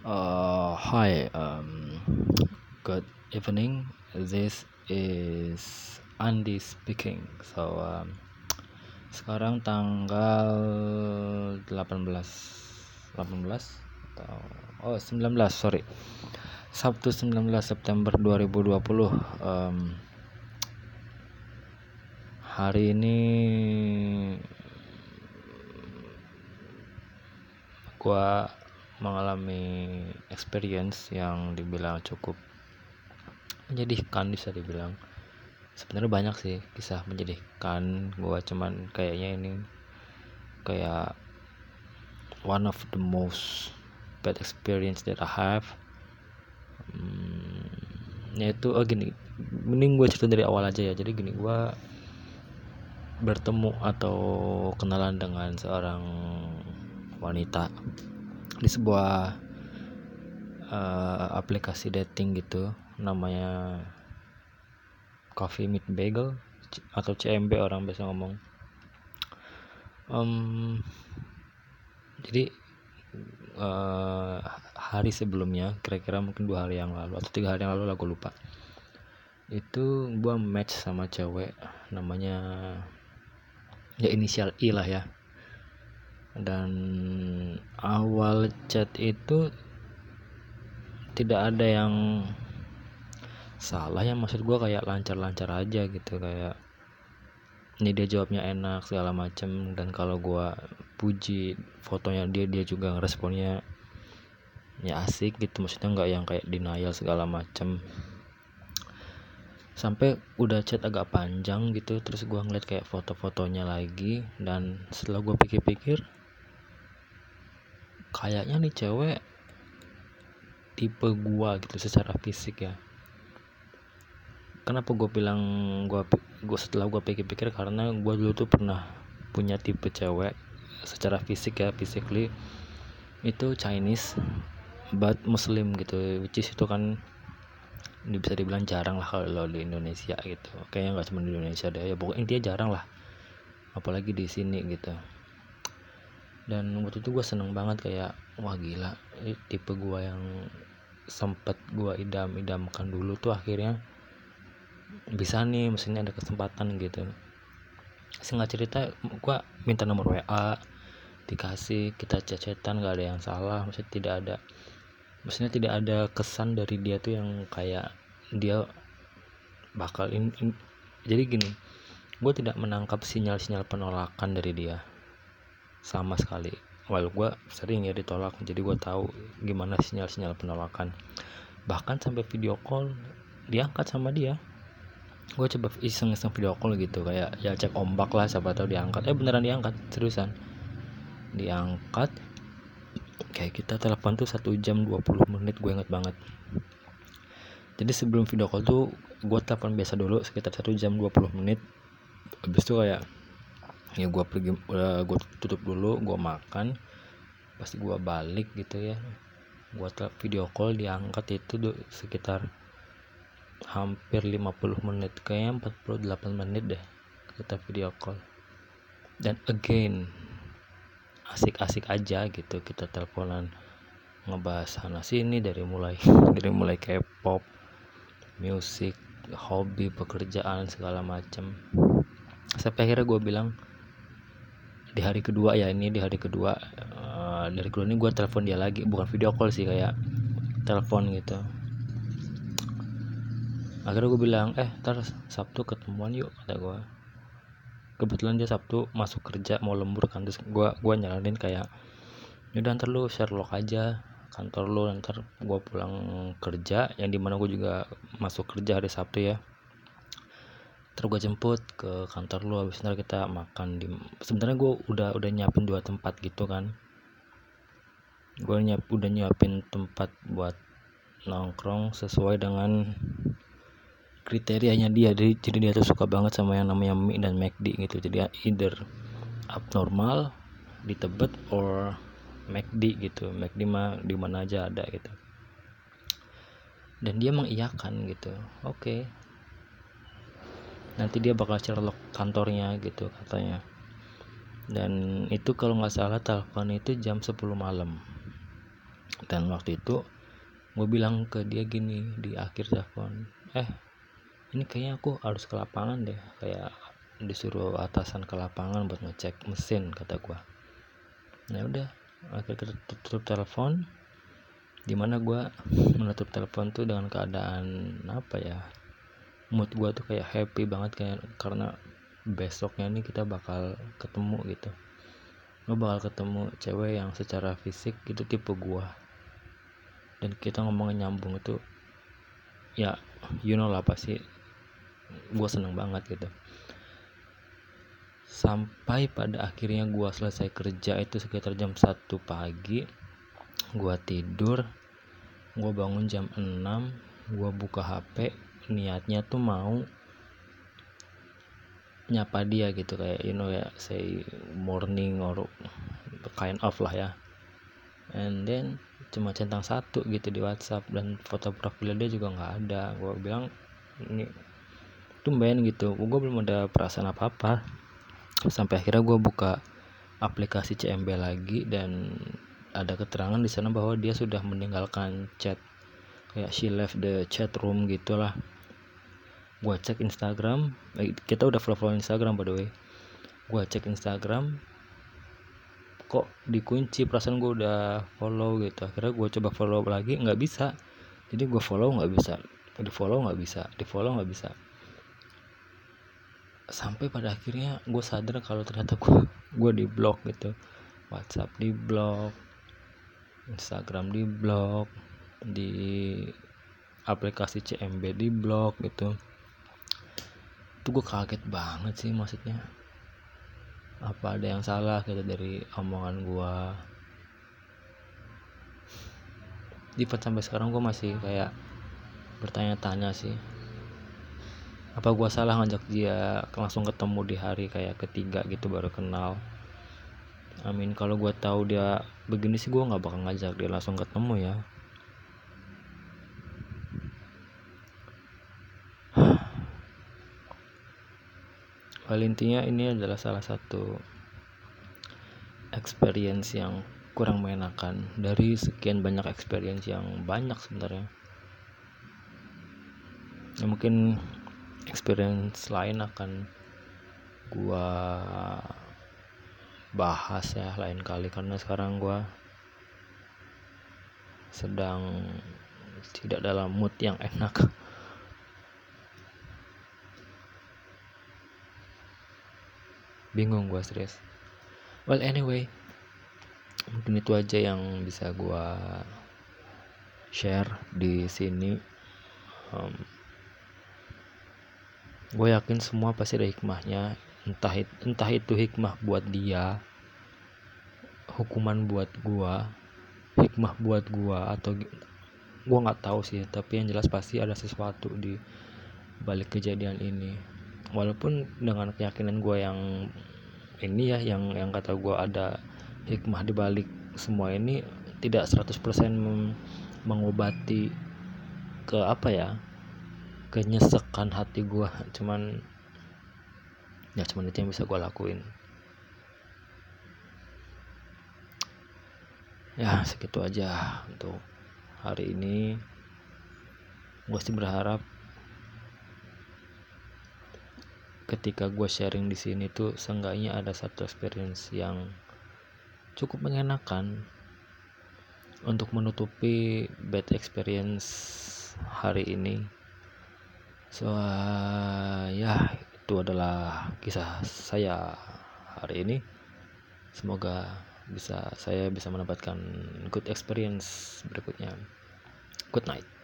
Uh, hi, um, good evening. This is Andy speaking. So, um, sekarang tanggal 18 18 atau oh 19 sorry Sabtu 19 September 2020 um, hari ini gua mengalami experience yang dibilang cukup menyedihkan bisa dibilang. Sebenarnya banyak sih kisah menyedihkan. Gua cuman kayaknya ini kayak one of the most bad experience that I have. Hmm, yaitu oh gini mending gue cerita dari awal aja ya. Jadi gini gue bertemu atau kenalan dengan seorang wanita di sebuah uh, aplikasi dating gitu namanya Coffee Meet Bagel atau CMB orang biasa ngomong. Um, jadi uh, hari sebelumnya kira-kira mungkin dua hari yang lalu atau tiga hari yang lalu aku lupa. Itu gua match sama cewek namanya ya inisial I lah ya. Dan awal chat itu tidak ada yang salah ya maksud gua kayak lancar-lancar aja gitu kayak ini dia jawabnya enak segala macem dan kalau gua puji fotonya dia dia juga ngeresponnya ya asik gitu maksudnya nggak yang kayak denial segala macem. Sampai udah chat agak panjang gitu terus gua ngeliat kayak foto-fotonya lagi dan setelah gua pikir-pikir kayaknya nih cewek tipe gua gitu secara fisik ya. Kenapa gue bilang gue gue setelah gue pikir-pikir karena gue dulu tuh pernah punya tipe cewek secara fisik ya physically. Itu Chinese but Muslim gitu which is itu kan bisa dibilang jarang lah kalau di Indonesia gitu. Kayaknya nggak cuma di Indonesia deh ya pokoknya intinya jarang lah. Apalagi di sini gitu dan waktu itu gue seneng banget kayak wah gila ini tipe gue yang sempet gue idam-idamkan dulu tuh akhirnya bisa nih mesinnya ada kesempatan gitu. Singkat cerita gua minta nomor WA dikasih kita cecetan gak ada yang salah maksudnya tidak ada maksudnya tidak ada kesan dari dia tuh yang kayak dia bakal in, in jadi gini gue tidak menangkap sinyal-sinyal penolakan dari dia sama sekali. Well gue sering ya ditolak jadi gue tahu gimana sinyal-sinyal penolakan. Bahkan sampai video call diangkat sama dia. Gue coba iseng-iseng video call gitu kayak ya cek ombak lah siapa tahu diangkat. Eh beneran diangkat seriusan. Diangkat kayak kita telepon tuh satu jam 20 menit gue inget banget. Jadi sebelum video call tuh gue telepon biasa dulu sekitar satu jam 20 menit. Habis itu kayak ya gue pergi uh, gue tutup dulu gue makan. Pasti gue balik gitu ya gue video call diangkat itu sekitar hampir 50 menit kayaknya 48 menit deh kita video call. Dan again asik-asik aja gitu kita teleponan ngebahas sana sini dari mulai dari mulai K-pop musik hobi pekerjaan segala macem. Sampai akhirnya gue bilang di hari kedua ya ini di hari kedua. Uh, dari kedua ini gue telepon dia lagi bukan video call sih kayak telepon gitu. Akhirnya gue bilang eh ntar Sabtu ketemuan yuk kata gue kebetulan dia Sabtu masuk kerja mau lembur kan terus gue gue nyaranin kayak yaudah ntar lu Sherlock aja kantor lu ntar gue pulang kerja yang di mana gue juga masuk kerja hari Sabtu ya terus gue jemput ke kantor lu habis ntar kita makan di sebenarnya gue udah udah nyiapin dua tempat gitu kan. Gue nyiap udah nyiapin tempat buat nongkrong sesuai dengan kriterianya dia. Jadi, jadi dia tuh suka banget sama yang namanya mie dan McD gitu. Jadi either abnormal di Tebet or McD gitu. McD mah di mana aja ada gitu. Dan dia mengiyakan gitu. Oke. okay. Nanti dia bakal cerlok kantornya gitu katanya. Dan itu kalau nggak salah telepon itu jam 10 malam. Dan waktu itu gue bilang ke dia gini di akhir telepon eh ini kayaknya aku harus ke lapangan deh. Kayak disuruh atasan ke lapangan buat ngecek mesin kata gue nah udah akhirnya tutup telepon. Di mana gue menutup telepon tuh dengan keadaan apa ya mood gue tuh kayak happy banget kayak karena besoknya nih kita bakal ketemu gitu. Gue bakal ketemu cewek yang secara fisik itu tipe gue dan kita ngomongin nyambung itu ya you know lah pasti gue seneng banget gitu. Sampai pada akhirnya gue selesai kerja itu sekitar jam 1 pagi gua tidur gua bangun jam 6 gua buka HP niatnya tuh mau nyapa dia gitu kayak you know ya say morning or kind of lah ya. And then cuma centang satu gitu di WhatsApp dan foto profil dia juga nggak ada. Gue bilang ini tumben gitu gue belum ada perasaan apa apa sampai akhirnya gue buka aplikasi CMB lagi dan ada keterangan di sana bahwa dia sudah meninggalkan chat kayak she left the chat room gitulah gua cek Instagram. Eh, kita udah follow follow Instagram by the way. Gua cek Instagram. Kok dikunci? Perasaan gua udah follow gitu. Akhirnya gua coba follow lagi. Nggak bisa. Jadi gua follow nggak bisa. Di follow nggak bisa. Di follow nggak bisa. Sampai pada akhirnya gue sadar kalau ternyata gue gue di blok gitu. WhatsApp di blok Instagram di blok di aplikasi CMB di blok gitu itu gue kaget banget sih maksudnya. Apa ada yang salah gitu dari omongan gue di sampai sekarang gue masih kayak bertanya-tanya sih. Apa gue salah ngajak dia langsung ketemu di hari kayak ketiga gitu baru kenal? Amin kalau gue tahu dia begini sih gue nggak bakal ngajak dia langsung ketemu ya Well intinya ini adalah salah satu experience yang kurang mengenakan dari sekian banyak experience yang banyak sebenarnya. Ya mungkin experience lain akan gua bahas ya lain kali. Karena sekarang gue sedang tidak dalam mood yang enak bingung gue serius well anyway mungkin itu aja yang bisa gue share di sini. Um, gue yakin semua pasti ada hikmahnya. Entah entah itu hikmah buat dia hukuman buat gua hikmah buat gua atau gua nggak tahu sih tapi yang jelas pasti ada sesuatu di balik kejadian ini walaupun dengan keyakinan gua yang ini ya yang yang kata gua ada hikmah di balik semua ini tidak 100% mengobati ke apa ya kenyesekan hati gua. Cuman ya cuma itu yang bisa gue lakuin. Ya segitu aja untuk hari ini. Gue sih berharap ketika gue sharing di sini tuh seenggaknya ada satu experience yang cukup mengenakan untuk menutupi bad experience hari ini. So uh, ya itu adalah kisah saya hari ini. Semoga bisa saya bisa mendapatkan good experience berikutnya. Good night